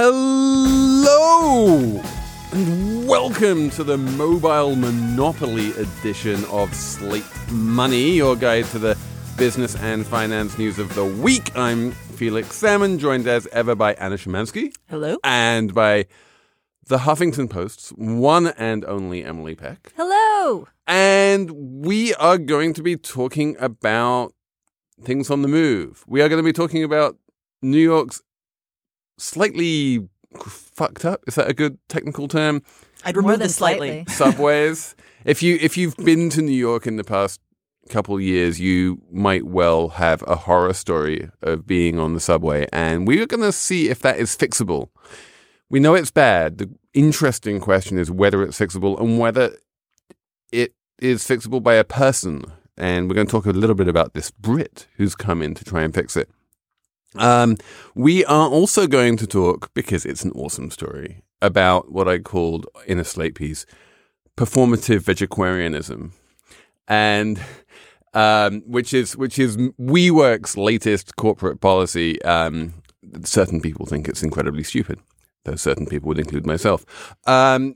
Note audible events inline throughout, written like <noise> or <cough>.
Hello and welcome to the Mobile Monopoly edition of Slate Money, your guide to the business and finance news of the week. I'm Felix Salmon, joined as ever by Anna Szymanski. Hello. And by the Huffington Post's one and only Emily Peck. Hello. And we are going to be talking about things on the move. We are going to be talking about New York's slightly fucked up. Is that a good technical term? I'd More remove than the slightly. <laughs> Subways. if you if you've been to New York in the past couple of years, you might well have a horror story of being on the subway, and we are going to see if that is fixable. We know it's bad. The interesting question is whether it's fixable and whether it is fixable by a person. And we're going to talk a little bit about this Brit who's come in to try and fix it. Um, we are also going to talk, because it's an awesome story, about what I called in a slate piece performative vegetarianism. And um, which is which is WeWork's latest corporate policy. Um, certain people think it's incredibly stupid, though certain people would include myself. Um,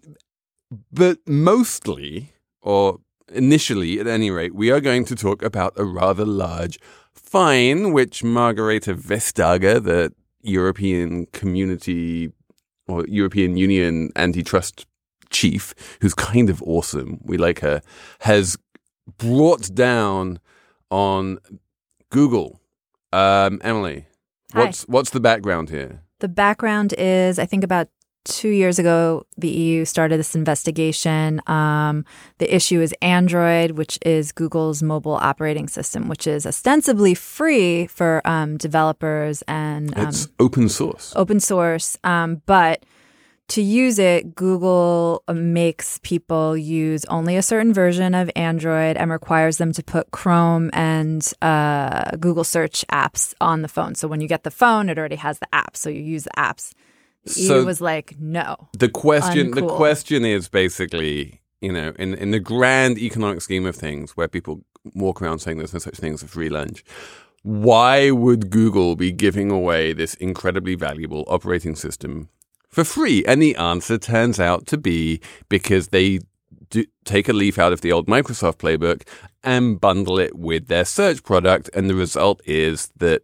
but mostly, or initially at any rate, we are going to talk about a rather large fine which Margrethe Vestager, the European Community or European Union antitrust chief, who's kind of awesome, we like her, has brought down on Google. Um, Emily, Hi. what's what's the background here? The background is, I think about two years ago, the EU started this investigation. Um, the issue is Android, which is Google's mobile operating system, which is ostensibly free for um, developers and um, It's open source. open source. Um, but to use it, Google makes people use only a certain version of Android and requires them to put Chrome and uh, Google search apps on the phone. So when you get the phone, it already has the app. So you use the apps. So- EU was like, no. The question the question is basically, you know, in in the grand economic scheme of things where people walk around saying there's no such thing as a free lunch, why would Google be giving away this incredibly valuable operating system for free? And the answer turns out to be because they do take a leaf out of the old Microsoft playbook and bundle it with their search product and the result is that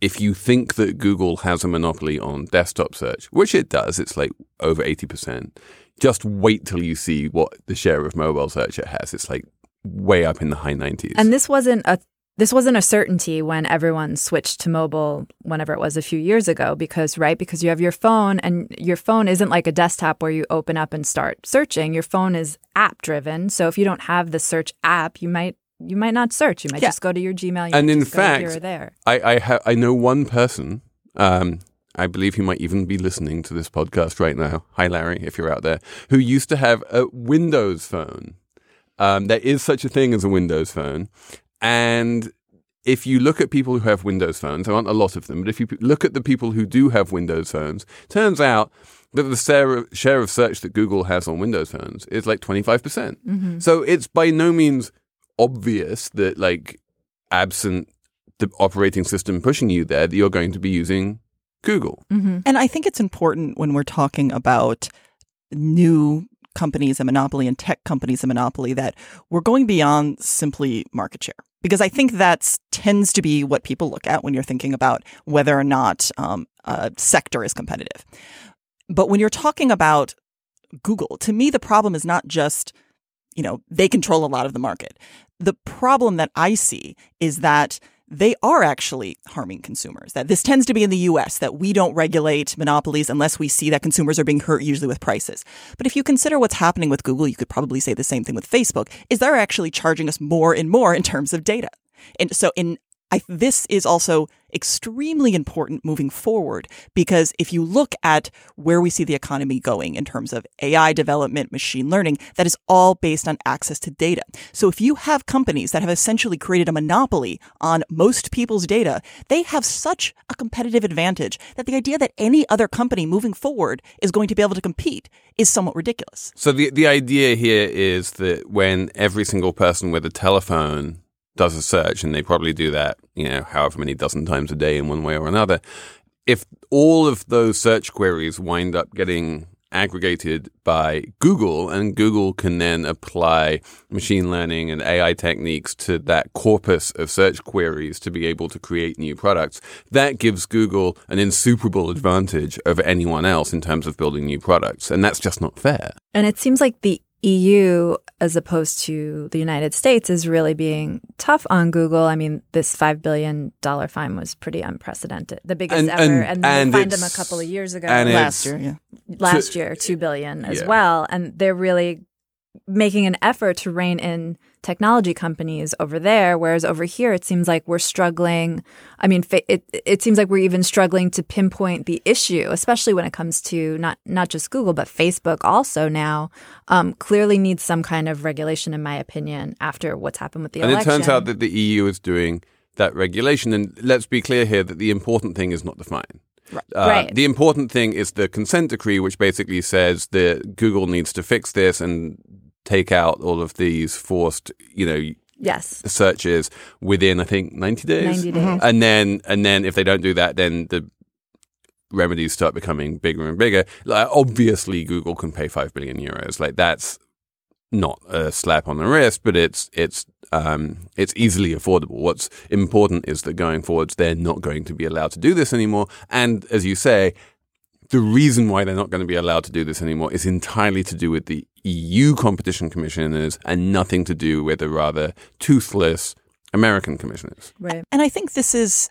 if you think that Google has a monopoly on desktop search, which it does, it's like over 80%, just wait till you see what the share of mobile search it has. It's like way up in the high 90s. And this wasn't a this wasn't a certainty when everyone switched to mobile whenever it was a few years ago because right because you have your phone and your phone isn't like a desktop where you open up and start searching your phone is app driven so if you don't have the search app you might you might not search you might Yeah. just go to your gmail you And in just go here fact, or there I I, ha- I know one person. Um, I believe he might even be listening to this podcast right now. Hi, Larry, if you're out there, who used to have a Windows phone. Um, there is such a thing as a Windows phone, and if you look at people who have Windows phones, there aren't a lot of them, but if you p- look at the people who do have Windows phones, turns out that the share of, share of search that Google has on Windows phones is like 25%. percent So it's by no means obvious that, like, absent the operating system pushing you there, that you're going to be using Google. mm-hmm. And I think it's important when we're talking about new companies and monopoly and tech companies and monopoly that we're going beyond simply market share. Because I think that tends to be what people look at when you're thinking about whether or not um, a sector is competitive. But when you're talking about Google, to me, the problem is not just, you know, they control a lot of the market. The problem that I see is that they are actually harming consumers. That this tends to be in the US that we don't regulate monopolies unless we see that consumers are being hurt usually with prices. But if you consider what's happening with Google, you could probably say the same thing with Facebook, is they're actually charging us more and more in terms of data. And so in I, this is also extremely important moving forward because if you look at where we see the economy going in terms of AI development, machine learning, that is all based on access to data. So if you have companies that have essentially created a monopoly on most people's data, they have such a competitive advantage that the idea that any other company moving forward is going to be able to compete is somewhat ridiculous. So the the idea here is that when every single person with a telephone does a search, and they probably do that, you know, however many dozen times a day in one way or another, if all of those search queries wind up getting aggregated by Google, and Google can then apply machine learning and AI techniques to that corpus of search queries to be able to create new products. That gives Google an insuperable advantage over anyone else in terms of building new products. And that's just not fair. And it seems like the EU, as opposed to the United States, is really being tough on Google. I mean, this $5 billion fine was pretty unprecedented, the biggest And- ever. and- And, and they fined them a couple of years ago. and last year. Yeah. last year, two billion as Yeah. well, and they're really making an effort to rein in technology companies over there. Whereas over here, it seems like we're struggling. I mean, it it seems like we're even struggling to pinpoint the issue, especially when it comes to not not just Google but Facebook. Also now, um, clearly needs some kind of regulation, in my opinion, after what's happened with the and election. it turns out that the EU is doing that regulation. And let's be clear here that the important thing is not the fine. Right. Uh, Right. The important thing is the consent decree, which basically says that Google needs to fix this and take out all of these forced, you know, yes, searches within I think ninety days. 90 days. and then and then if they don't do that, then the remedies start becoming bigger and bigger. Like obviously, Google can pay five billion euros. Like that's not a slap on the wrist, but it's it's um, it's easily affordable. What's important is that going forwards, they're not going to be allowed to do this anymore. And as you say, the reason why they're not going to be allowed to do this anymore is entirely to do with the EU competition commissioners and nothing to do with the rather toothless American commissioners. right. And I think this is,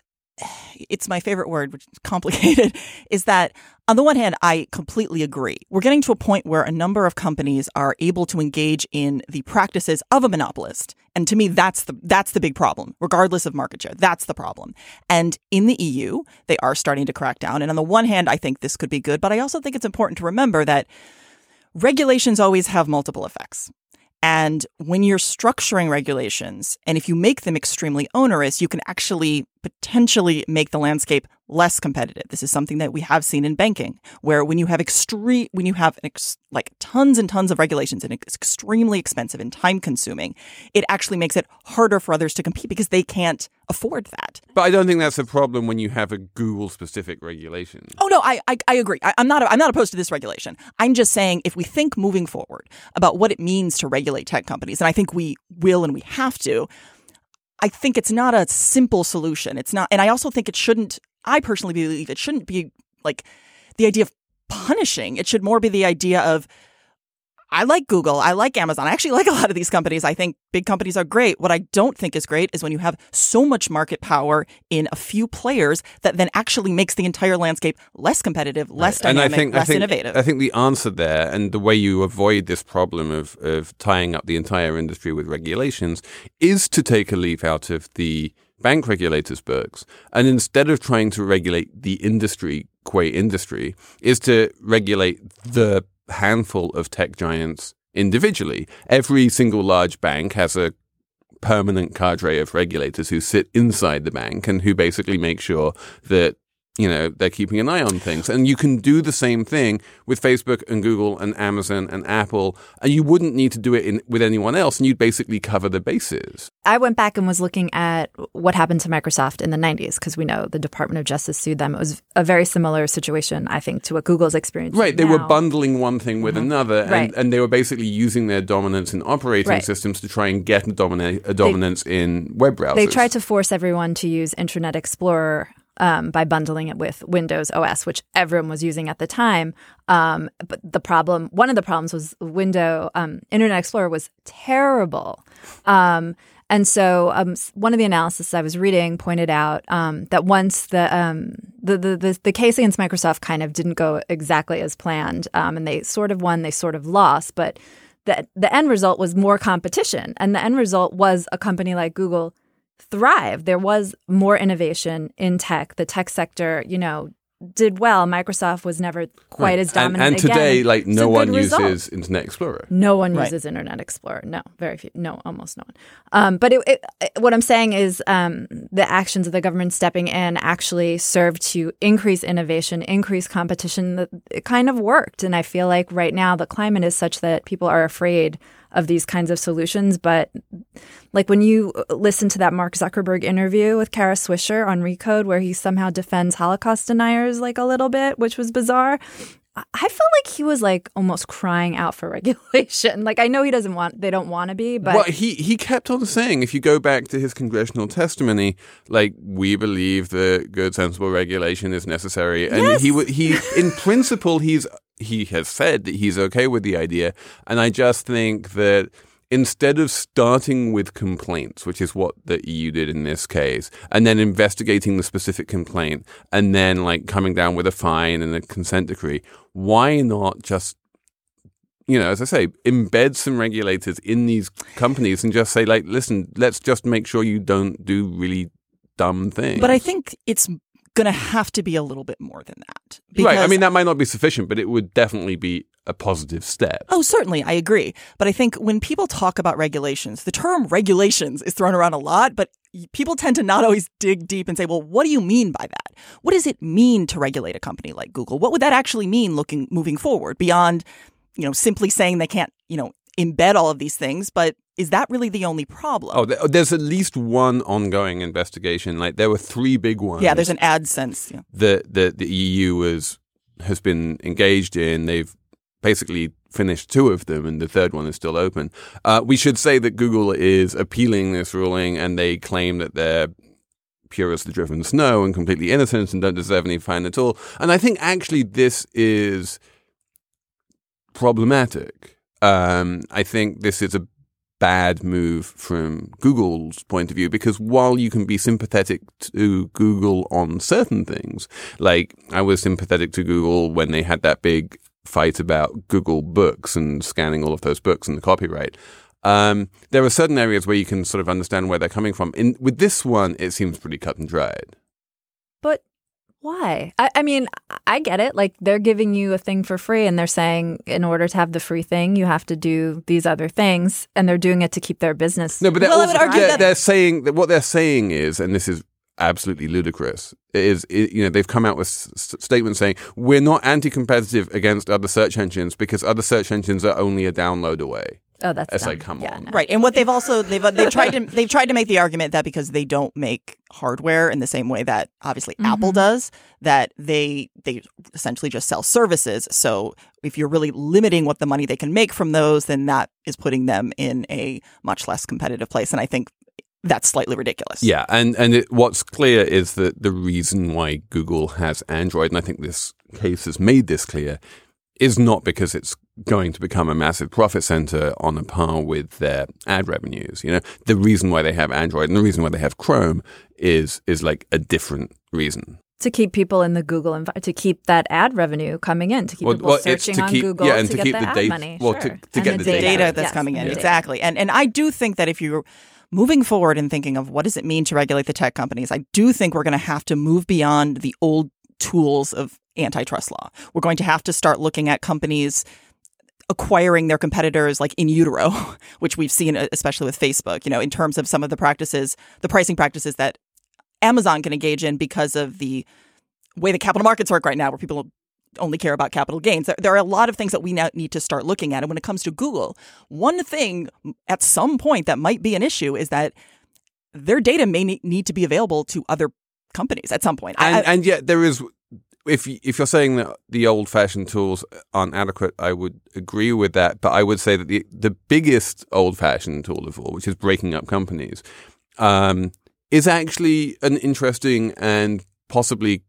it's my favorite word, which is complicated, <laughs> is that on the one hand, I completely agree. We're getting to a point where a number of companies are able to engage in the practices of a monopolist. And to me, that's the, that's the big problem, regardless of market share. That's the problem. And in the EU, they are starting to crack down. And on the one hand, I think this could be good, but I also think it's important to remember that regulations always have multiple effects. And when you're structuring regulations, and if you make them extremely onerous, you can actually potentially make the landscape less competitive. This is something that we have seen in banking, where when you have extreme, when you have ex- like tons and tons of regulations and it's extremely expensive and time consuming, it actually makes it harder for others to compete because they can't afford that. But I don't think that's a problem when you have a Google specific regulation. Oh no, I I, I agree. I, I'm not I'm not opposed to this regulation. I'm just saying if we think moving forward about what it means to regulate tech companies, and I think we will and we have to. I think it's not a simple solution. It's not, and I also think it shouldn't. I personally believe it shouldn't be like the idea of punishing. It should more be the idea of I like Google. I like Amazon. I actually <laughs> like a lot of these companies. I think big companies are great. What I don't think is great is when you have so much market power in a few players that then actually makes the entire landscape less competitive, less and dynamic, I think, less I think, innovative. I think the answer there and the way you avoid this problem of, of tying up the entire industry with regulations is to take a leaf out of the bank regulators' books and instead of trying to regulate the industry, qua industry, is to regulate the handful of tech giants individually. Every single large bank has a permanent cadre of regulators who sit inside the bank and who basically make sure that you know they're keeping an eye on things and you can do the same thing with Facebook and Google and Amazon and Apple and you wouldn't need to do it in, with anyone else and you'd basically cover the bases I went back and was looking at what happened to Microsoft in the 90s because we know the Department of Justice sued them. It was a very similar situation, I think, to what Google's experience. right they were bundling one thing with mm-hmm. another and, Right. and they were basically using their dominance in operating Right. systems to try and get a, domina- a dominance in web browsers They tried to force everyone to use Internet Explorer um, by bundling it with Windows OS, which everyone was using at the time. Um, but the problem, one of the problems was Window um, Internet Explorer was terrible. Um, and so, um, one of the analysis I was reading pointed out um, that once the, the, the the case against Microsoft kind of didn't go exactly as planned, and they sort of won, they sort of lost, but the the end result was more competition, and the end result was a company like Google thrive. There was more innovation in tech. The tech sector, you know, did well. Microsoft was never quite Right. as dominant. and today again. like no good one result. uses Internet Explorer No one Right. uses Internet Explorer. No, very few. No, almost no one. Um, but it, it, it- what I'm saying is um, the actions of the government stepping in actually served to increase innovation, increase competition. It kind of worked. And I feel like right now the climate is such that people are afraid of these kinds of solutions. But like when you uh, listen to that Mark Zuckerberg interview with Kara Swisher on Recode, where he somehow defends Holocaust deniers like a little bit, which was bizarre. I felt like he was like almost crying out for <laughs> regulation. Like I know he doesn't want they don't want to be, but well, he he kept on saying if you go back to his congressional testimony, like we believe that good sensible regulation is necessary, and Yes. he he in principle he's he has said that he's okay with the idea, and I just think that. Instead of starting with complaints, which is what the EU did in this case, and then investigating the specific complaint, and then like coming down with a fine and a consent decree, why not just you know, as I say, embed some regulators in these companies and just say, like, listen, let's just make sure you don't do really dumb things. But I think it's going to have to be a little bit more than that. right. I mean, that might not be sufficient, but it would definitely be a positive step. Oh, certainly, I agree. But I think when people talk about regulations, the term regulations is thrown around a lot, but people tend to not always dig deep and say, well, what do you mean by that? What does it mean to regulate a company like Google? What would that actually mean looking moving forward beyond, you know, simply saying they can't, you know, embed all of these things, but is that really the only problem? Oh, there's at least one ongoing investigation. Like, there were three big ones. yeah, there's an AdSense. Yeah. that the, the EU was has been engaged in. They've basically finished two of them, and the third one is still open. Uh, we should say that Google is appealing this ruling, and they claim that they're pure as the driven snow and completely innocent and don't deserve any fine at all. And I think actually this is problematic. Um, I think this is a bad move from Google's point of view because while you can be sympathetic to Google on certain things, like I was sympathetic to Google when they had that big fight about Google Books and scanning all of those books and the copyright. Um, there are certain areas where you can sort of understand where they're coming from. In with this one, it seems pretty cut and dried. But why? I, I mean, I get it. Like they're giving you a thing for free and they're saying in order to have the free thing, you have to do these other things. And they're doing it to keep their business. No, but they're, Well, I would also, argue they're, that- they're saying that what they're saying is, and this is absolutely ludicrous, is i you know they've come out with s- s- statements saying we're not anti-competitive against other search engines because other search engines are only a download away. Oh, that's It's dumb. like, come Yeah, on. no. Right, and what they've also <laughs> they've they've tried to they've tried to make the argument that because they don't make hardware in the same way that obviously Apple mm-hmm. does, that they they essentially just sell services. So if you're really limiting what the money they can make from those, then that is putting them in a much less competitive place. And I think that's slightly ridiculous. Yeah, and and it, what's clear is that the reason why Google has Android, and I think this case has made this clear, is not because it's going to become a massive profit center on a par with their ad revenues. You know, the reason why they have Android and the reason why they have Chrome is is like a different reason. To keep people in the Google environment, to keep that ad revenue coming in, to keep Well- people well, searching to on keep- Google yeah, and to, to get keep the, the ad data- money. well, sure. to- to get the the the data data. that's Yes, coming in the data. exactly and and i do think that if you're moving forward and thinking of what does it mean to regulate the tech companies i do think we're going to have to move beyond the old tools of antitrust law we're going to have to start looking at companies acquiring their competitors like in utero <laughs> which we've seen uh, especially with facebook you know in terms of some of the practices the pricing practices that amazon can engage in because of the way the capital markets work right now where people only care about capital gains. There, there are a lot of things that we now need to start looking at. And when it comes to Google, one thing at some point that might be an issue is that their data may need to be available to other companies at some point. And I- and yet there is. If if you're saying that the old-fashioned tools aren't adequate, I would agree with that. But I would say that the the biggest old-fashioned tool of all, which is breaking up companies, um, is actually an interesting and possibly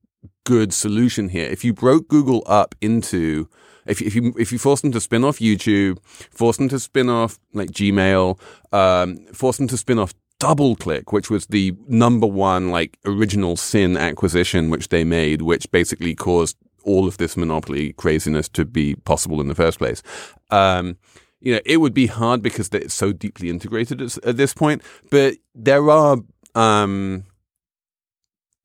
good solution here. If you broke Google up into if if you if you force them to spin off YouTube, force them to spin off like Gmail, um, force them to spin off DoubleClick, which was the number one like original sin acquisition which they made, which basically caused all of this monopoly craziness to be possible in the first place. Um, you know, it would be hard because it's so deeply integrated at, at this point. But there are um,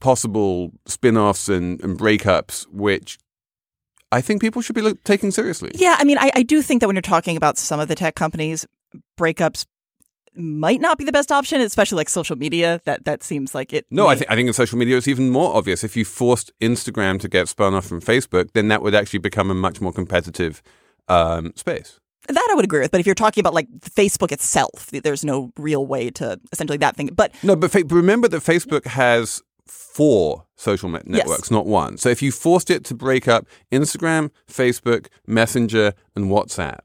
possible spin-offs and, and breakups which I think people should be taking seriously. yeah, I mean, I, I do think that when you're talking about some of the tech companies, breakups might not be the best option, especially like social media. That that seems like it. No, I may- think I think in social media it's even more obvious. If you forced Instagram to get spun off from Facebook, then that would actually become a much more competitive um, space. That I would agree with. But if you're talking about like Facebook itself, there's no real way to essentially that thing. But No, but fa- remember that Facebook has four social net- Yes. networks, not one. So if you forced it to break up Instagram, Facebook, Messenger, and WhatsApp,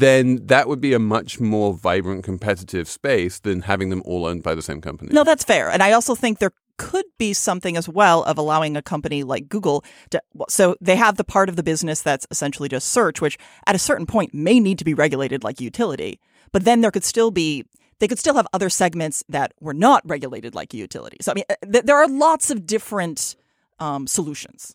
then that would be a much more vibrant competitive space than having them all owned by the same company. No, that's fair. And I also think there could be something as well of allowing a company like Google to. So they have the part of the business that's essentially just search, which at a certain point may need to be regulated like utility. But then there could still be. They could still have other segments that were not regulated like utility. So I mean, uh, th- there are lots of different um, solutions.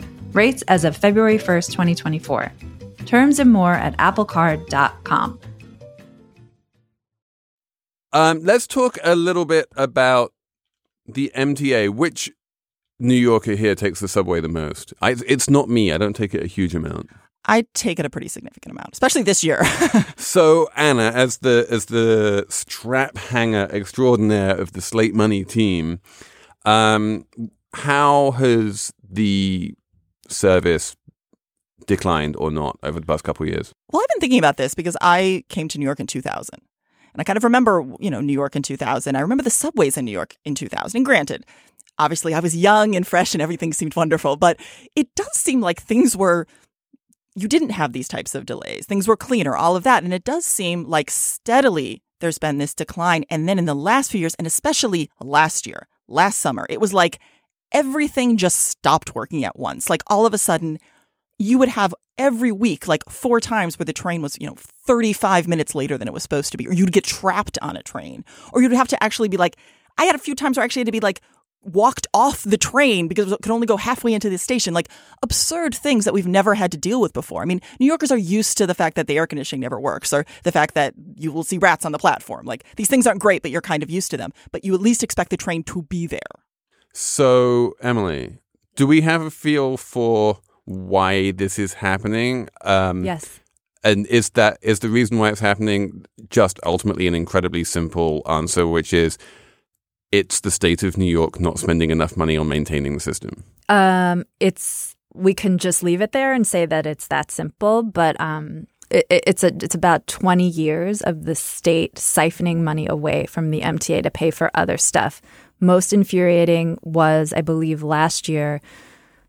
Rates as of February 1st, 2024. Terms and more at applecard.com. Um, let's talk a little bit about the MTA. Which New Yorker here takes the subway the most? I, it's not me. I don't take it a huge amount. I take it a pretty significant amount, especially this year. <laughs> So Anna, as the as the strap hanger extraordinaire of the Slate Money team, um, how has the service declined or not over the past couple of years? Well, I've been thinking about this because I came to New York in 2000. And I kind of remember, you know, New York in 2000. I remember the subways in New York in 2000. And granted, obviously I was young and fresh and everything seemed wonderful, but it does seem like things were you didn't have these types of delays. Things were cleaner, all of that. And it does seem like steadily there's been this decline. And then in the last few years, and especially last year, last summer, it was like everything just stopped working at once. Like all of a sudden, you would have every week like four times where the train was, you know, 35 minutes later than it was supposed to be, or you'd get trapped on a train, or you'd have to actually be like, I had a few times where I actually had to be like, walked off the train because it could only go halfway into the station. Like absurd things that we've never had to deal with before. I mean, New Yorkers are used to the fact that the air conditioning never works or the fact that you will see rats on the platform. Like these things aren't great, but you're kind of used to them. But you at least expect the train to be there. So Emily, do we have a feel for why this is happening? Um, Yes. And is that is the reason why it's happening just ultimately an incredibly simple answer, which is it's the state of New York not spending enough money on maintaining the system. Um, it's we can just leave it there and say that it's that simple, but um, it, it's a it's about twenty years of the state siphoning money away from the MTA to pay for other stuff. Most infuriating was, I believe, last year,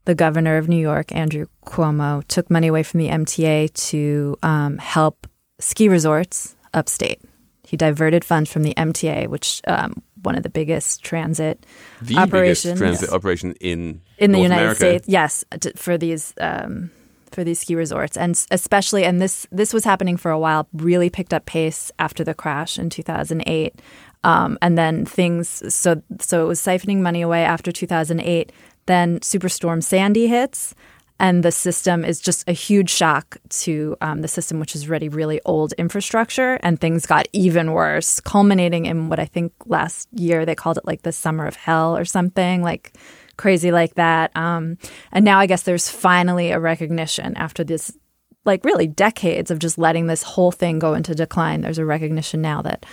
the governor of New York, Andrew Cuomo, took money away from the MTA to um, help ski resorts upstate. He diverted funds from the MTA, which um, one of the biggest transit The Operations. biggest transit operation in in the United America. States. Yes, for these um, for these ski resorts, and especially, and this this was happening for a while. Really picked up pace after the crash in two thousand eight, um, and then things. So so it was siphoning money away after two thousand eight. Then Superstorm Sandy hits. And the system is just a huge shock to um, the system, which is already really old infrastructure. And things got even worse, culminating in what I think last year they called it like the summer of hell or something. Like crazy like that. Um, and now I guess there's finally a recognition after this, like really decades of just letting this whole thing go into decline. There's a recognition now that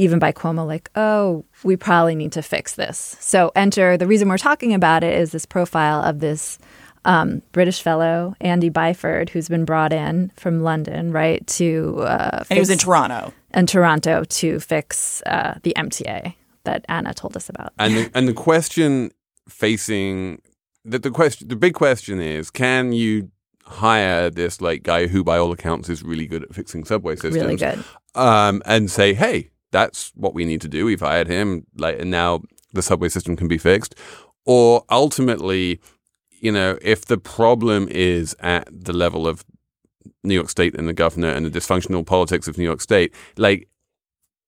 even by Cuomo, like, oh, we probably need to fix this. So enter the reason we're talking about it is this profile of this um, British fellow, Andy Byford, who's been brought in from London, right, to uh, And he was in Toronto. in Toronto to fix uh, the MTA that Anna told us about. And the, and the question facing the, the question the big question is can you hire this like guy who by all accounts is really good at fixing subway systems Really good. um, and say hey that's what we need to do we've hired him like and now the subway system can be fixed or ultimately you know if the problem is at the level of New York State and the governor and the dysfunctional politics of New York State like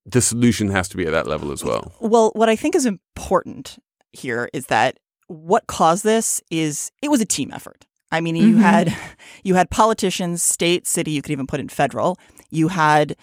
the solution has to be at that level as well Well, what I think is important here is that what caused this is it was a team effort. I mean, you mm-hmm. had <laughs> you had politicians, state, city. You could even put in federal. You had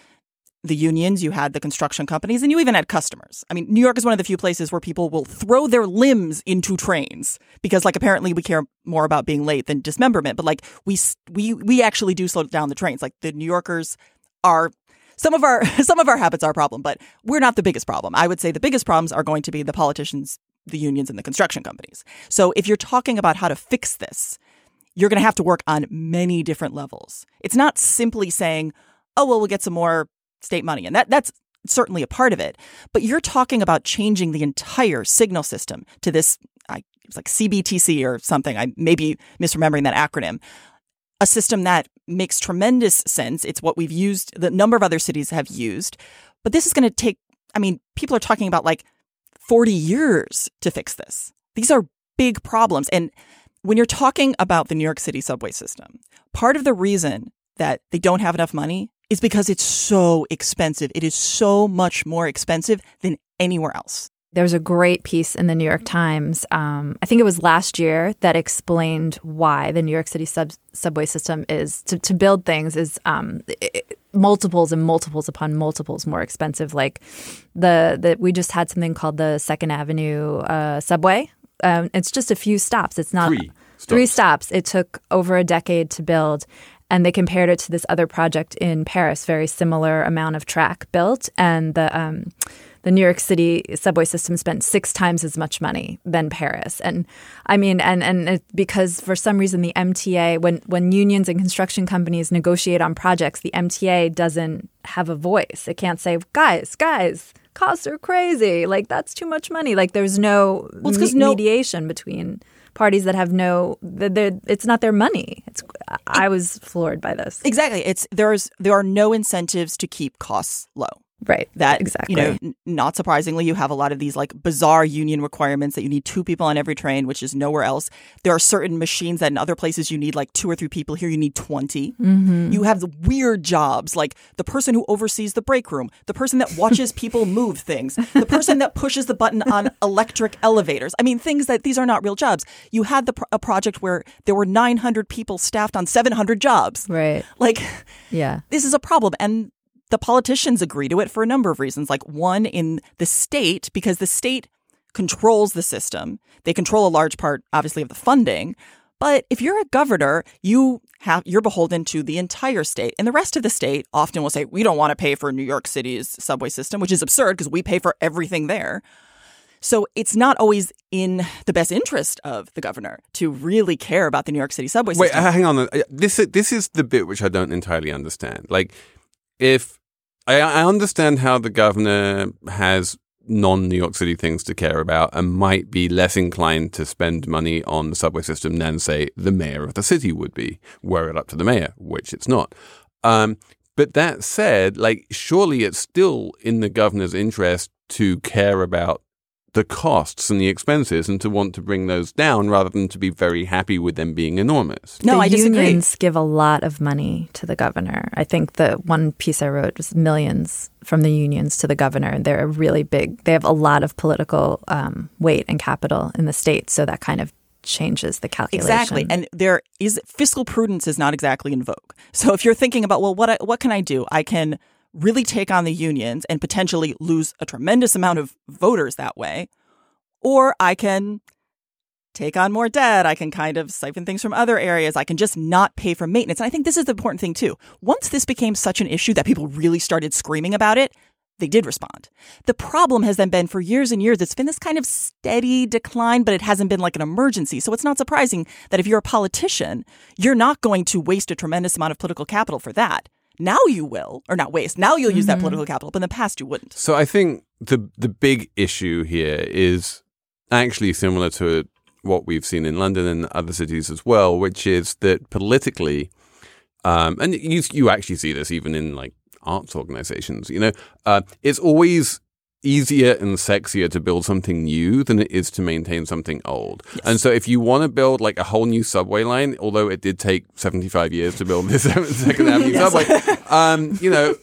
the unions, you had the construction companies, and you even had customers. I mean, New York is one of the few places where people will throw their limbs into trains because, like, apparently we care more about being late than dismemberment. But like, we we we actually do slow down the trains. Like, the New Yorkers are some of our <laughs> some of our habits are a problem, but we're not the biggest problem. I would say the biggest problems are going to be the politicians, the unions, and the construction companies. So if you're talking about how to fix this, you're going to have to work on many different levels. It's not simply saying, "Oh, well, we'll get some more state money," and that that's certainly a part of it. But you're talking about changing the entire signal system to this. I, it was like CBTC or something. I may be misremembering that acronym. A system that makes tremendous sense. It's what we've used. The number of other cities have used, but this is going to take. I mean, people are talking about like 40 years to fix this. These are big problems. And when you're talking about the New York City subway system, part of the reason that they don't have enough money is because it's so expensive. It is so much more expensive than anywhere else. There's a great piece in the New York Times, um, I think it was last year, that explained why the New York City sub- subway system is to, to build things is um, i- multiples and multiples upon multiples more expensive. Like the the we just had something called the Second Avenue uh, subway. Um, it's just a few stops. It's not Three three stops. stops. It took over a decade to build. And they compared it to this other project in Paris, very similar amount of track built, and the um, the New York City subway system spent six times as much money than Paris. And I mean, and and it, because for some reason the MTA, when when unions and construction companies negotiate on projects, the MTA doesn't have a voice. It can't say, guys, guys, costs are crazy. Like that's too much money. Like there's no, 'cause me- no- mediation between parties that have no. It's not their money. It's. I was floored by this. Exactly. It's there's there are no incentives to keep costs low. Right. that exactly. you know n- not surprisingly you have a lot of these like bizarre union requirements that you need two people on every train which is nowhere else there are certain machines that in other places you need like two or three people here you need 20 Mm-hmm. you have the weird jobs like the person who oversees the break room the person that watches <laughs> people move things the person that pushes the button on electric elevators i mean things that these are not real jobs you had the pro- a project where there were 900 people staffed on 700 jobs Right. like Yeah. this is a problem and the politicians agree to it for a number of reasons like one in the state because the state controls the system they control a large part obviously of the funding but if you're a governor you have you're beholden to the entire state and the rest of the state often will say we don't want to pay for new york city's subway system which is absurd because we pay for everything there so it's not always in the best interest of the governor to really care about the new york city subway Wait, system uh, hang on. Uh, This this is the bit which I don't entirely understand. Like, if I, I understand how the governor has non-New York City things to care about and might be less inclined to spend money on the subway system than, say, the mayor of the city would be, were it up to the mayor, which it's not. Um, but that said, like, surely it's still in the governor's interest to care about the costs and the expenses and to want to bring those down rather than to be very happy with them being enormous. no the i disagree unions give a lot of money to the governor. I think the one piece I wrote was millions from the unions to the governor. They're a really big. They have a lot of political um, weight and capital in the state, so that kind of changes the calculation. Exactly. And there is fiscal prudence is not exactly in vogue. So if you're thinking about, well, what I, what can I do? I can really take on the unions and potentially lose a tremendous amount of voters that way, or I can take on more debt. I can kind of siphon things from other areas. I can just not pay for maintenance. And I think this is the important thing too. Once this became such an issue that people really started screaming about it, they did respond. The problem has then been for years and years, it's been this kind of steady decline, but it hasn't been like an emergency. So it's not surprising that if you're a politician, you're not going to waste a tremendous amount of political capital for that. Now you will, or not waste. Now you'll use that political capital, but in the past you wouldn't. So I think the the big issue here is actually similar to what we've seen in London and other cities as well, which is that politically, um, and you you actually see this even in like arts organizations. You know, uh, it's always easier and sexier to build something new than it is to maintain something old. And so if you want to build like a whole new subway line, although it did take 75 years to build this <laughs> Second Avenue subway, um, you know,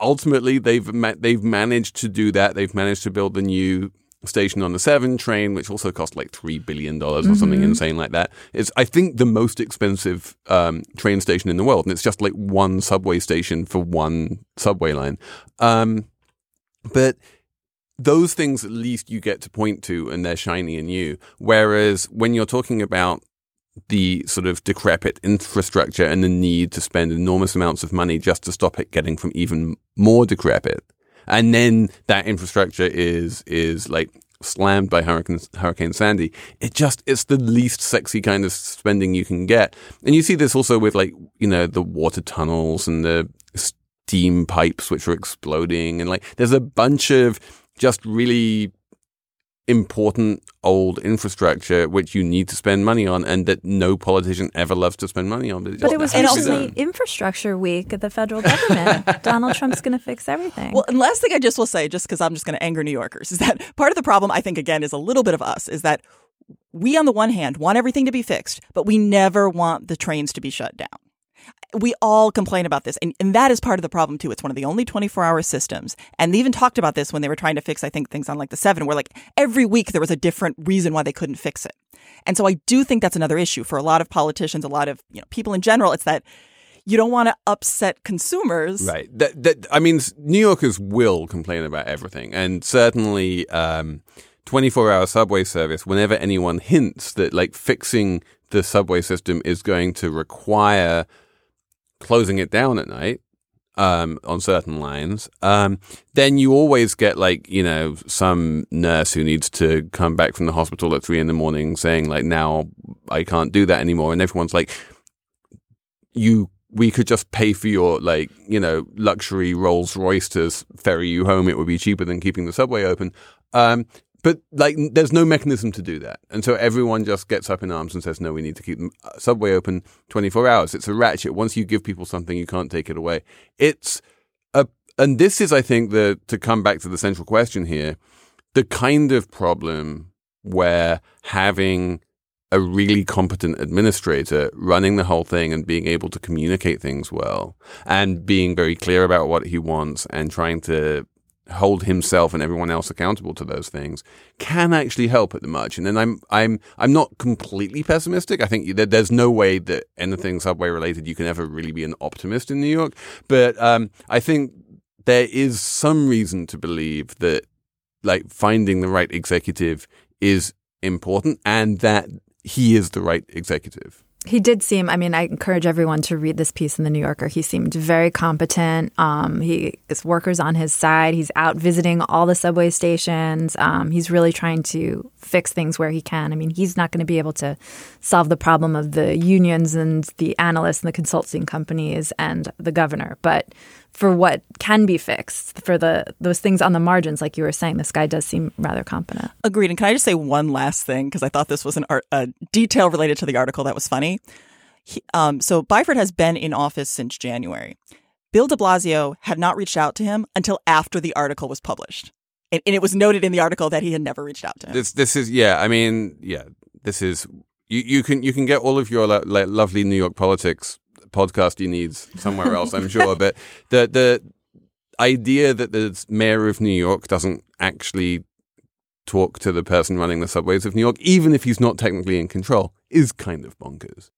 ultimately they've ma- they've managed to do that. They've managed to build the new station on the Seven train, which also cost like three billion dollars or something insane like that. It's I think the most expensive um, train station in the world, and it's just like one subway station for one subway line. Um, but those things at least you get to point to and they're shiny and new. Whereas when you're talking about the sort of decrepit infrastructure and the need to spend enormous amounts of money just to stop it getting from even more decrepit, and then that infrastructure is is like slammed by Hurricane, Hurricane Sandy. It just it's the least sexy kind of spending you can get, and you see this also with like you know the water tunnels and the steam pipes which are exploding, and like there's a bunch of just really important old infrastructure which you need to spend money on and that no politician ever loves to spend money on. But it was And also- recently infrastructure week at the federal government. <laughs> Donald Trump's going to fix everything. Well, and last thing I just will say, just because I'm just going to anger New Yorkers, is that part of the problem, I think, again, is a little bit of us, is that we, on the one hand, want everything to be fixed, but we never want the trains to be shut down. We all complain about this, and, and that is part of the problem too. It's one of the only 24 hour systems. And they even talked about this when they were trying to fix, I think, things on like the seven, where like every week there was a different reason why they couldn't fix it. And so I do think that's another issue for a lot of politicians, a lot of you know people in general. It's that you don't want to upset consumers. Right. That, that, I mean, New Yorkers will complain about everything. And certainly, um, 24 hour subway service, whenever anyone hints that like fixing the subway system is going to require closing it down at night, um, on certain lines, um, then you always get like, you know, some nurse who needs to come back from the hospital at three in the morning saying like, now I can't do that anymore. And everyone's like, you we could just pay for your like you know luxury Rolls Royce to ferry you home. It would be cheaper than keeping the subway open. Um, but like, there's no mechanism to do that, and so everyone just gets up in arms and says, "No, we need to keep the uh, subway open 24 hours." It's a ratchet. Once you give people something, you can't take it away. It's a, and this is, I think, the to come back to the central question here, the kind of problem where having a really competent administrator running the whole thing and being able to communicate things well and being very clear about what he wants and trying to hold himself and everyone else accountable to those things can actually help at the margin. And I'm I'm I'm not completely pessimistic. I think there's no way that anything subway related you can ever really be an optimist in New York. But um, I think there is some reason to believe that like finding the right executive is important and that he is the right executive. He did seem. I mean, I encourage everyone to read this piece in the New Yorker. He seemed very competent. Um, he his workers on his side. He's out visiting all the subway stations. Um, he's really trying to fix things where he can. I mean, he's not going to be able to solve the problem of the unions and the analysts and the consulting companies and the governor, but for what can be fixed, for the those things on the margins, like you were saying, this guy does seem rather competent. Agreed. And can I just say one last thing because I thought this was an art, a detail related to the article that was funny. He, um, so Byford has been in office since January. Bill De Blasio had not reached out to him until after the article was published, and, and it was noted in the article that he had never reached out to him. This this is yeah. I mean yeah. This is you, you can you can get all of your lo- lo- lovely New York politics podcast you need somewhere else. I'm sure, but the the idea that the mayor of New York doesn't actually talk to the person running the subways of New York, even if he's not technically in control, is kind of bonkers.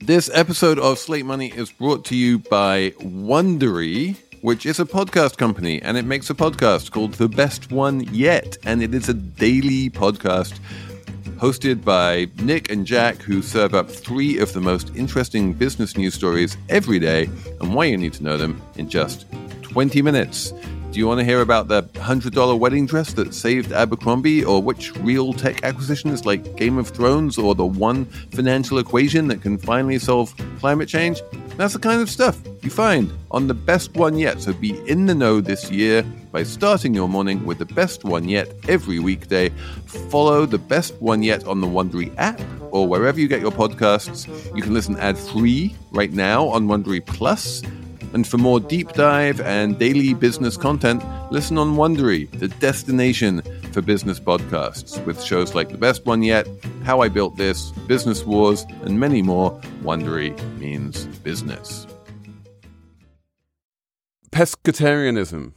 This episode of Slate Money is brought to you by Wondery, which is a podcast company, and it makes a podcast called The Best One Yet, and it is a daily podcast hosted by Nick and Jack, who serve up three of the most interesting business news stories every day, and why you need to know them in just 20 minutes. Do you want to hear about the $100 wedding dress that saved Abercrombie, or which real tech acquisition is like Game of Thrones, or the one financial equation that can finally solve climate change? That's the kind of stuff you find on the best one yet. So be in the know this year by starting your morning with the best one yet every weekday. Follow the best one yet on the Wondery app or wherever you get your podcasts. You can listen ad free right now on Wondery Plus. And for more deep dive and daily business content, listen on Wondery, the destination for business podcasts, with shows like The Best One Yet, How I Built This, Business Wars, and many more. Wondery means business. Pescatarianism.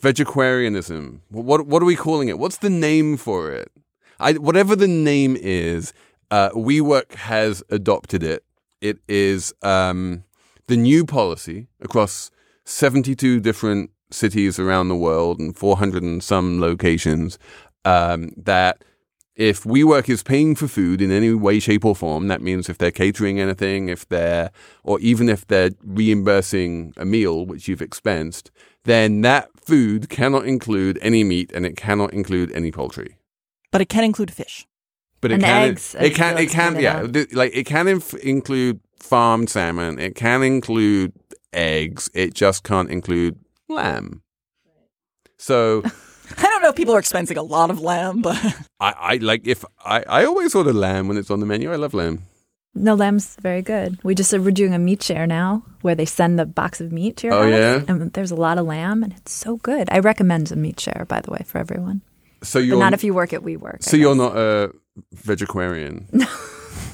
Vegetarianism. What what are we calling it? What's the name for it? I, whatever the name is, uh, WeWork has adopted it. It is um, the new policy across 72 different cities around the world and 400 and some locations um, that if WeWork is paying for food in any way, shape, or form, that means if they're catering anything, if they're, or even if they're reimbursing a meal which you've expensed, then that food cannot include any meat and it cannot include any poultry. But it can include fish. But it And can, eggs, it I can, it can, yeah, out. like it can inf- include farmed salmon. It can include eggs. It just can't include lamb. So <laughs> I don't know if people are expensing a lot of lamb, but I, I like if I, I always order lamb when it's on the menu. I love lamb. No, lamb's very good. We just uh, we're doing a meat share now, where they send the box of meat to your Oh, house, yeah? and there's a lot of lamb, and it's so good. I recommend a meat share, by the way, for everyone, So you're not if you work at WeWork. so you're not a vegetarian. no. <laughs>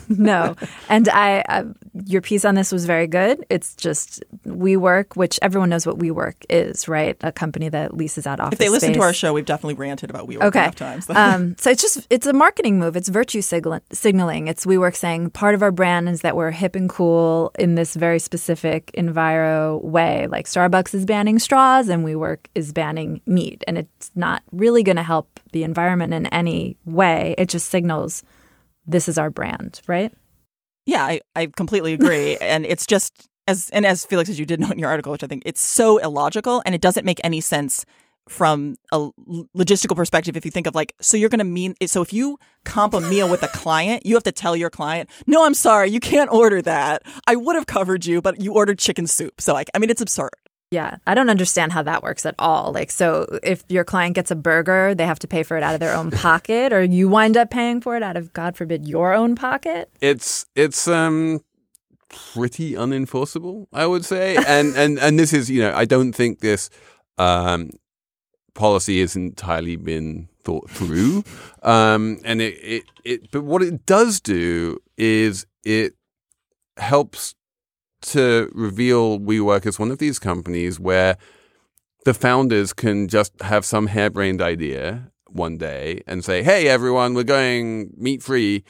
<laughs> And I, uh, your piece on this was very good. It's just WeWork, which everyone knows what WeWork is, right? A company that leases out office if they listen to our show, we've definitely ranted about WeWork Okay. enough times. <laughs> um, so it's just it's a marketing move. It's virtue signaling. It's WeWork saying part of our brand is that we're hip and cool in this very specific enviro way. Like Starbucks is banning straws and WeWork is banning meat, and it's not really going to help the environment in any way. It just signals this is our brand, right? Yeah, I, I completely agree. <laughs> and it's just as and as Felix as you did note in your article, which I think it's so illogical and it doesn't make any sense from a logistical perspective if you think of like so you're going to mean so if you comp a meal with a <laughs> client you have to tell your client no i'm sorry you can't order that i would have covered you but you ordered chicken soup so like i mean it's absurd Yeah, I don't understand how that works at all. Like, so if your client gets a burger, they have to pay for it out of their own <laughs> pocket, or you wind up paying for it out of, God forbid, your own pocket. It's it's um pretty unenforceable, I would say. And and and this is you know I don't think this um policy has entirely been thought through. Um, and it, it it but what it does do is it helps to reveal WeWork as one of these companies where the founders can just have some harebrained idea one day and say, "Hey, everyone, we're going meat free,"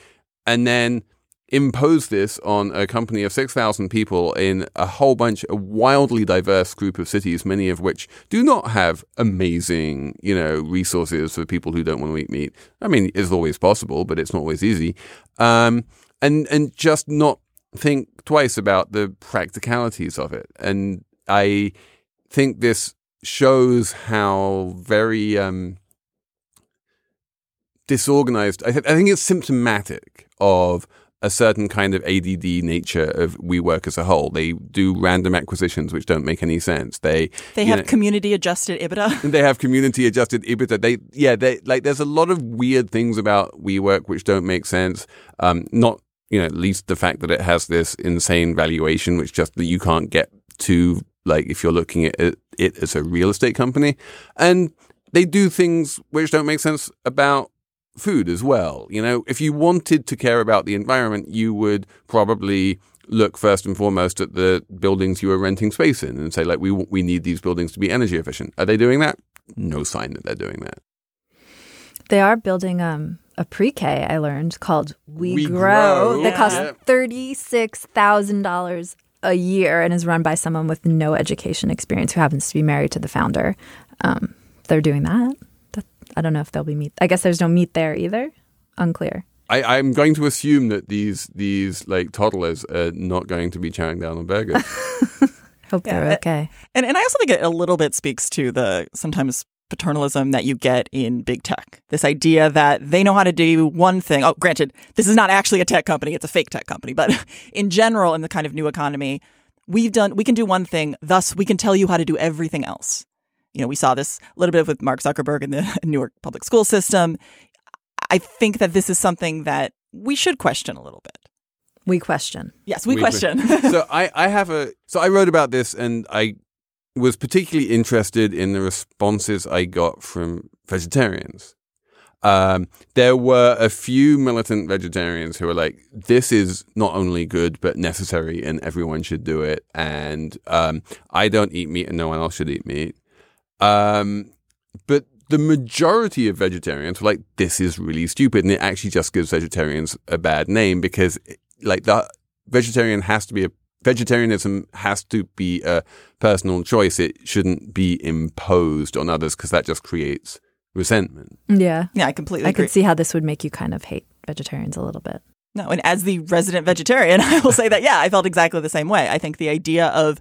and then impose this on a company of 6,000 people in a whole bunch, a wildly diverse group of cities, many of which do not have amazing, you know, resources for people who don't want to eat meat. I mean, it's always possible, but it's not always easy. Um, and, and just not think twice about the practicalities of it. And I think this shows how very, um, disorganized. I, th- I think it's symptomatic of a certain kind of ADD nature of WeWork as a whole. They do random acquisitions which don't make any sense. They they have know, community adjusted EBITDA <laughs> they have community adjusted EBITDA. They yeah, they like there's a lot of weird things about WeWork which don't make sense. Um, not you know at least the fact that it has this insane valuation, which just that you can't get to like if you're looking at it, it as a real estate company, and they do things which don't make sense about food as well. You know, if you wanted to care about the environment, you would probably look first and foremost at the buildings you are renting space in and say, like, we we need these buildings to be energy efficient. Are they doing that? No sign that they're doing that. They are building um, a pre-K. I learned called We, WeGrow, Grow, that costs thirty six thousand dollars a year and is run by someone with no education experience who happens to be married to the founder. Um, they're doing that. that. I don't know if there'll be meat. I guess there's no meat there either. Unclear. I, I'm going to assume that these these like toddlers are not going to be chowing down on burgers. <laughs> Hope Yeah, they're okay. And and I also think it a little bit speaks to the sometimes paternalism that you get in big tech. This idea that they know how to do one thing. Oh, granted, this is not actually a tech company, it's a fake tech company, but <laughs> in general in the kind of new economy, we've done we can do one thing, thus we can tell you how to do everything else. You know, we saw this a little bit with Mark Zuckerberg in the <laughs> Newark public school system. I think that this is something that we should question a little bit. We question. Yes, we, We- question. <laughs> so I, I have a so I wrote about this and I was particularly interested in the responses I got from vegetarians. Um, there were a few militant vegetarians who were like, "This is not only good but necessary, and everyone should do it." And um, I don't eat meat, and no one else should eat meat. Um, but the majority of vegetarians were like, this is really stupid. And it actually just gives vegetarians a bad name because like the vegetarian has to be a vegetarianism has to be a personal choice. It shouldn't be imposed on others because that just creates resentment. Yeah. Yeah, I completely I agree. could see how this would make you kind of hate vegetarians a little bit. No, and as the resident vegetarian, <laughs> I will say that yeah, I felt exactly the same way. I think the idea of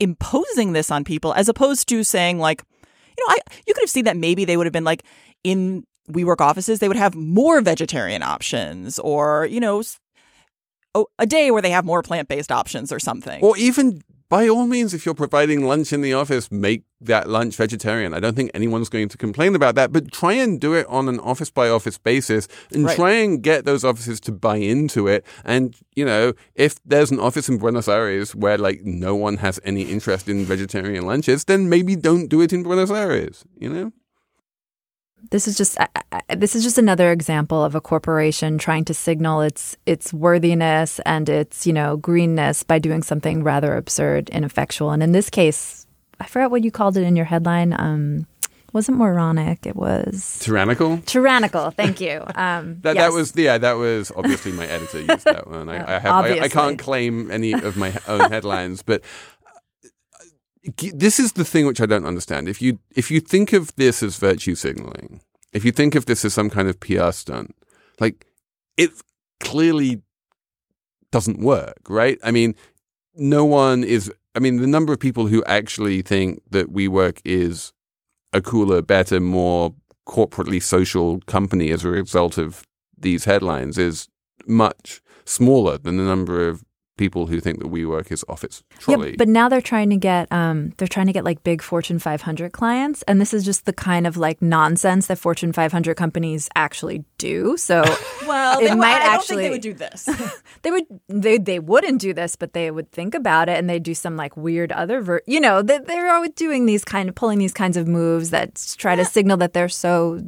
imposing this on people as opposed to saying like, you know, I you could have seen that maybe they would have been like in WeWork offices, they would have more vegetarian options or, you know, s- a day where they have more plant-based options or something. Or even by all means, if you're providing lunch in the office, make that lunch vegetarian. I don't think anyone's going to complain about that, but try and do it on an office by office basis and Right. try and get those offices to buy into it. And, you know, if there's an office in Buenos Aires where like no one has any interest in vegetarian lunches, then maybe don't do it in Buenos Aires, you know? This is just I- I- this is just another example of a corporation trying to signal its its worthiness and its you know greenness by doing something rather absurd, ineffectual. And in this case, I forgot what you called it in your headline. Um, wasn't moronic. It was Tyrannical? tyrannical. Thank you. <laughs> Um, That, yes. that was yeah. That was obviously my editor used that one. I, I have I, I can't claim any of my own headlines, but this is the thing which I don't understand. If you if you think of this as virtue signaling, if you think of this as some kind of PR stunt, like it clearly doesn't work, right? I mean, no one is. I mean, the number of people who actually think that WeWork is a cooler, better, more corporately social company as a result of these headlines is much smaller than the number of people who think that WeWork is office trolley. Yeah, but now they're trying to get um, they're trying to get like big Fortune 500 clients, and this is just the kind of like nonsense that Fortune 500 companies actually do. So <laughs> well, it they, might I don't think actually- they would do this. <laughs> they would they they wouldn't do this, but they would think about it, and they do some like weird other ver- you know they, they're always doing these kind of pulling these kinds of moves that try to signal that they're so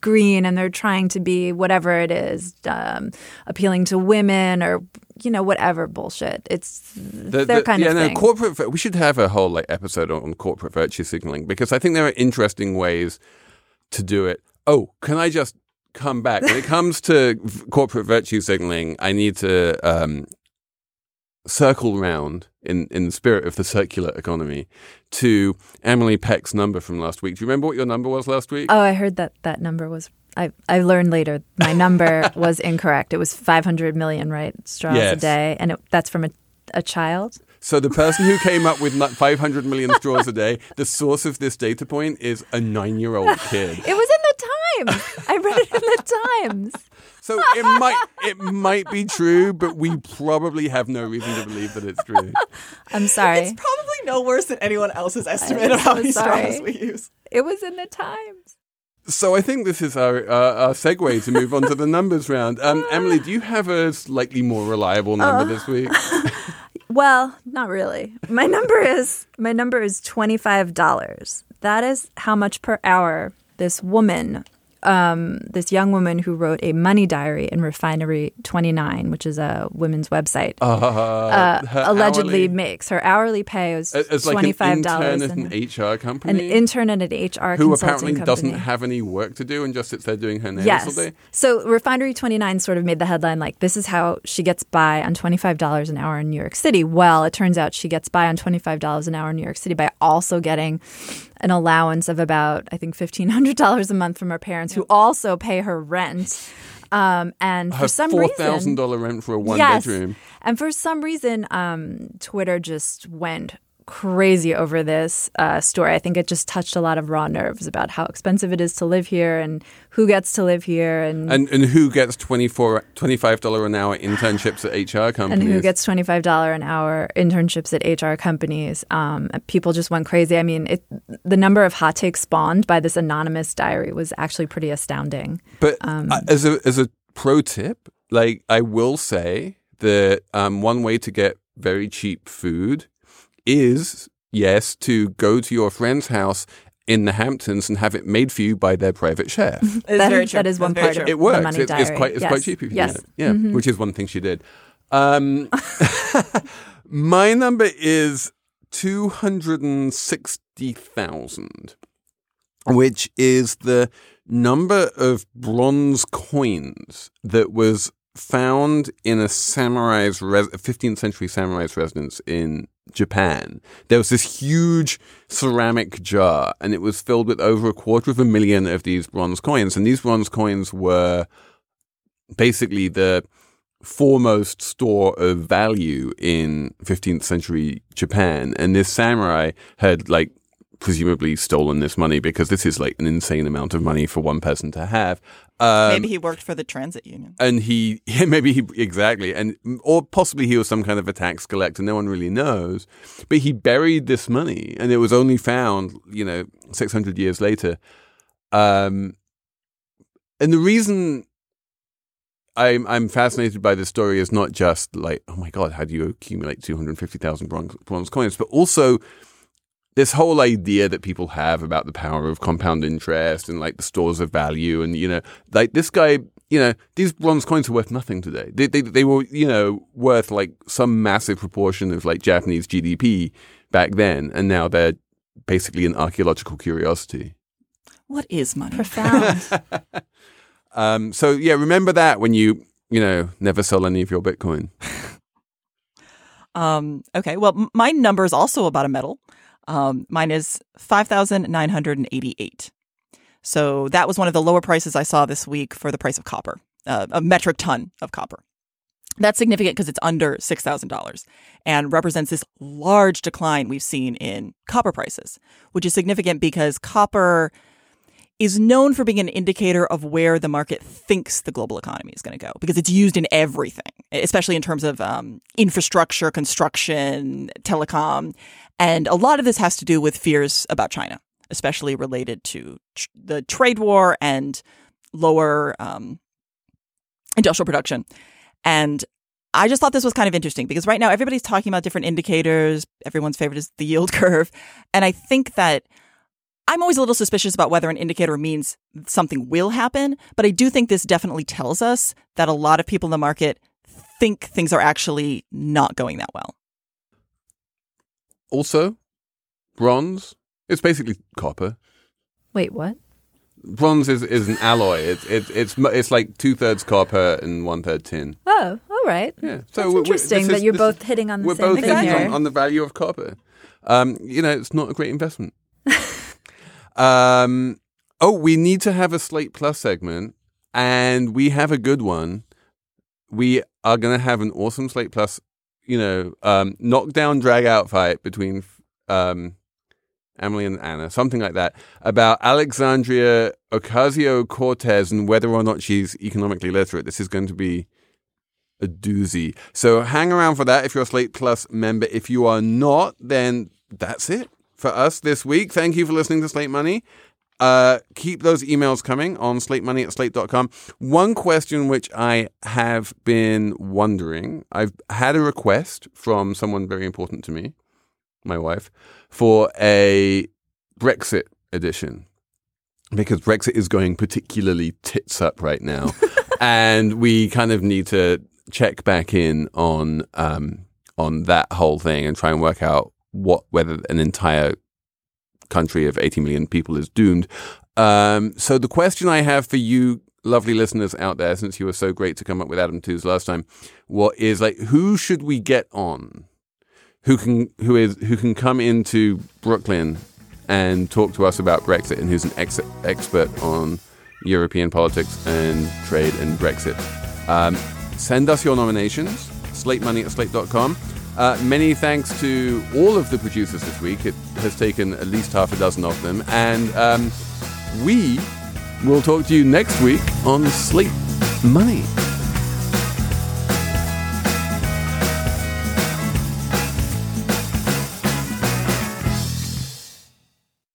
green and they're trying to be whatever it is, um, appealing to women or you know whatever bullshit. It's The- their the- kind yeah, of thing. no, corporate. We should have a whole like episode on, on corporate virtue signaling because I think there are interesting ways to do it. Oh, can I just come back when it <laughs> comes to corporate virtue signaling? I need to um, circle round in in the spirit of the circular economy to Emily Peck's number from last week. Do you remember what your number was last week? Oh, I heard that that number was. I I learned later my number <laughs> was incorrect. It was 500 million, right? Straws a day, and it, that's from a a child. So the person who came up with <laughs> 500 million straws a day, the source of this data point is a nine-year-old kid. <laughs> It was in the Times. I read it in the Times. So it might it might be true, but we probably have no reason to believe that it's true. I'm sorry. it's probably no worse than anyone else's estimate I'm of how so many sorry. straws we use. It was in the Times. So I think this is our uh, our segue to move on to the numbers <laughs> round. Um, Emily, do you have a slightly more reliable number this week? <laughs> Well, not really. My number is my number is twenty five dollars. That is how much per hour this woman, um, this young woman who wrote a money diary in Refinery Twenty Nine, which is a women's website, Uh, uh, allegedly hourly- makes. Her hourly pay was as as like an intern at an HR company, An intern at an HR who apparently company. doesn't have any work to do and just sits there doing her nails all Yes. day. So Refinery 29 sort of made the headline like, this is how she gets by on $25 an hour in New York City. Well, it turns out she gets by on $25 an hour in New York City by also getting an allowance of about, I think, $1,500 a month from her parents who also pay her rent. Um, and Her for some four reason, thousand dollar rent for a one yes. bedroom. And for some reason, um, Twitter just went crazy over this uh, story. I think it just touched a lot of raw nerves about how expensive it is to live here and who gets to live here and And and who gets 24 $25 an hour internships at HR companies? and who gets twenty five dollar an hour internships at HR companies. Um, people just went crazy. I mean, it, the number of hot takes spawned by this anonymous diary was actually pretty astounding. But Um, uh, as a as a pro tip, like I will say that um, one way to get very cheap food is yes to go to your friend's house in the Hamptons and have it made for you by their private chef. It's That- very true. that is one That's very part of it works. money It's, it's quite it's quite cheap if you Yes. do it. Yeah, which is one thing she did. Um, <laughs> my number is two hundred and sixty thousand. which is the number of bronze coins that was found in a samurai's res- 15th century samurai's residence in Japan. There was this huge ceramic jar and it was filled with over a quarter of a million of these bronze coins and these bronze coins were basically the foremost store of value in 15th century Japan and this samurai had like presumably stolen this money because this is like an insane amount of money for one person to have. Um, Maybe he worked for the transit union. and he <laughs> yeah, maybe he exactly and or possibly he was some kind of a tax collector no one really knows but he buried this money and it was only found you know 600 years later um and the reason I'm I'm fascinated by this story is not just like oh my god how do you accumulate 250,000 bronze, bronze coins but also this whole idea that people have about the power of compound interest and like the stores of value and you know like this guy you know these bronze coins are worth nothing today they, they, they were you know worth like some massive proportion of like japanese gdp back then and now they're basically an archaeological curiosity What is money? Profound. <laughs> um, so yeah remember that when you you know never sell any of your bitcoin <laughs> Um, okay, well, m- my number is also about a metal. Um, mine is 5,988. So that was one of the lower prices I saw this week for the price of copper, uh, a metric ton of copper. That's significant because it's under $6,000 and represents this large decline we've seen in copper prices, which is significant because copper is known for being an indicator of where the market thinks the global economy is going to go because it's used in everything, especially in terms of um, infrastructure, construction, telecom. And a lot of this has to do with fears about China, especially related to tr- the trade war and lower um, industrial production. And I just thought this was kind of interesting because right now everybody's talking about different indicators. Everyone's favorite is the yield <laughs> curve. And I think that I'm always a little suspicious about whether an indicator means something will happen, but I do think this definitely tells us that a lot of people in the market think things are actually not going that well. Also bronze it's basically copper Wait, what? bronze is, is an alloy it's it's it's it's like two-thirds copper and one-third tin Oh, all right. Yeah, That's we- we- interesting this that is- you're both is- hitting on the We're same both thing hitting here. on, on the value of copper. Um, you know, it's not a great investment. <laughs> um, oh, we need to have a Slate Plus segment, and we have a good one. We are going to have an awesome Slate Plus, you know, um, knockdown drag out fight between um, Emily and Anna, something like that, about Alexandria Ocasio Cortez and whether or not she's economically literate. This is going to be a doozy. So hang around for that if you're a Slate Plus member. If you are not, then that's it for us this week. Thank you for listening to Slate Money. Uh, keep those emails coming on slate money at slate.com. One question which I have been wondering I've had a request from someone very important to me, my wife, for a Brexit edition because Brexit is going particularly tits up right now. <laughs> and we kind of need to check back in on um, on that whole thing and try and work out what whether an entire country of 80 million people is doomed. Um, so the question I have for you lovely listeners out there since you were so great to come up with Adam Tooze last time what is like who should we get on who can who is who can come into Brooklyn and talk to us about Brexit and who's an ex- expert on European politics and trade and Brexit. Um, send us your nominations, slatemoney at slate.com. Uh, many thanks to all of the producers this week. It has taken at least half a dozen of them. And um, we will talk to you next week on Slate Money.